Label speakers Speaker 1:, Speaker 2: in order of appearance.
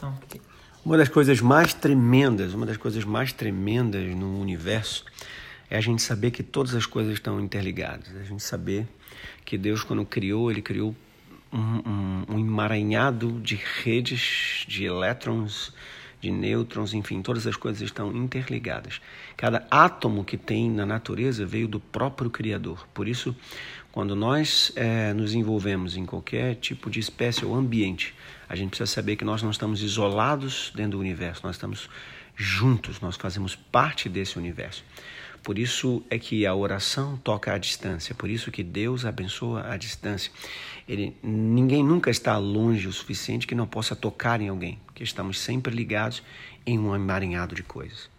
Speaker 1: Então,
Speaker 2: Uma das coisas mais tremendas, uma das coisas mais tremendas no universo é a gente saber que todas as coisas estão interligadas. A gente saber que Deus, quando criou, ele criou um, um, um emaranhado de redes de elétrons, de nêutrons, enfim, todas as coisas estão interligadas. Cada átomo que tem na natureza veio do próprio Criador. Por isso, quando nós é, nos envolvemos em qualquer tipo de espécie ou ambiente, a gente precisa saber que nós não estamos isolados dentro do universo, nós estamos juntos, nós fazemos parte desse universo. Por isso é que a oração toca à distância, por isso que Deus abençoa à distância. Ele, ninguém nunca está longe o suficiente que não possa tocar em alguém, porque estamos sempre ligados em um emaranhado de coisas.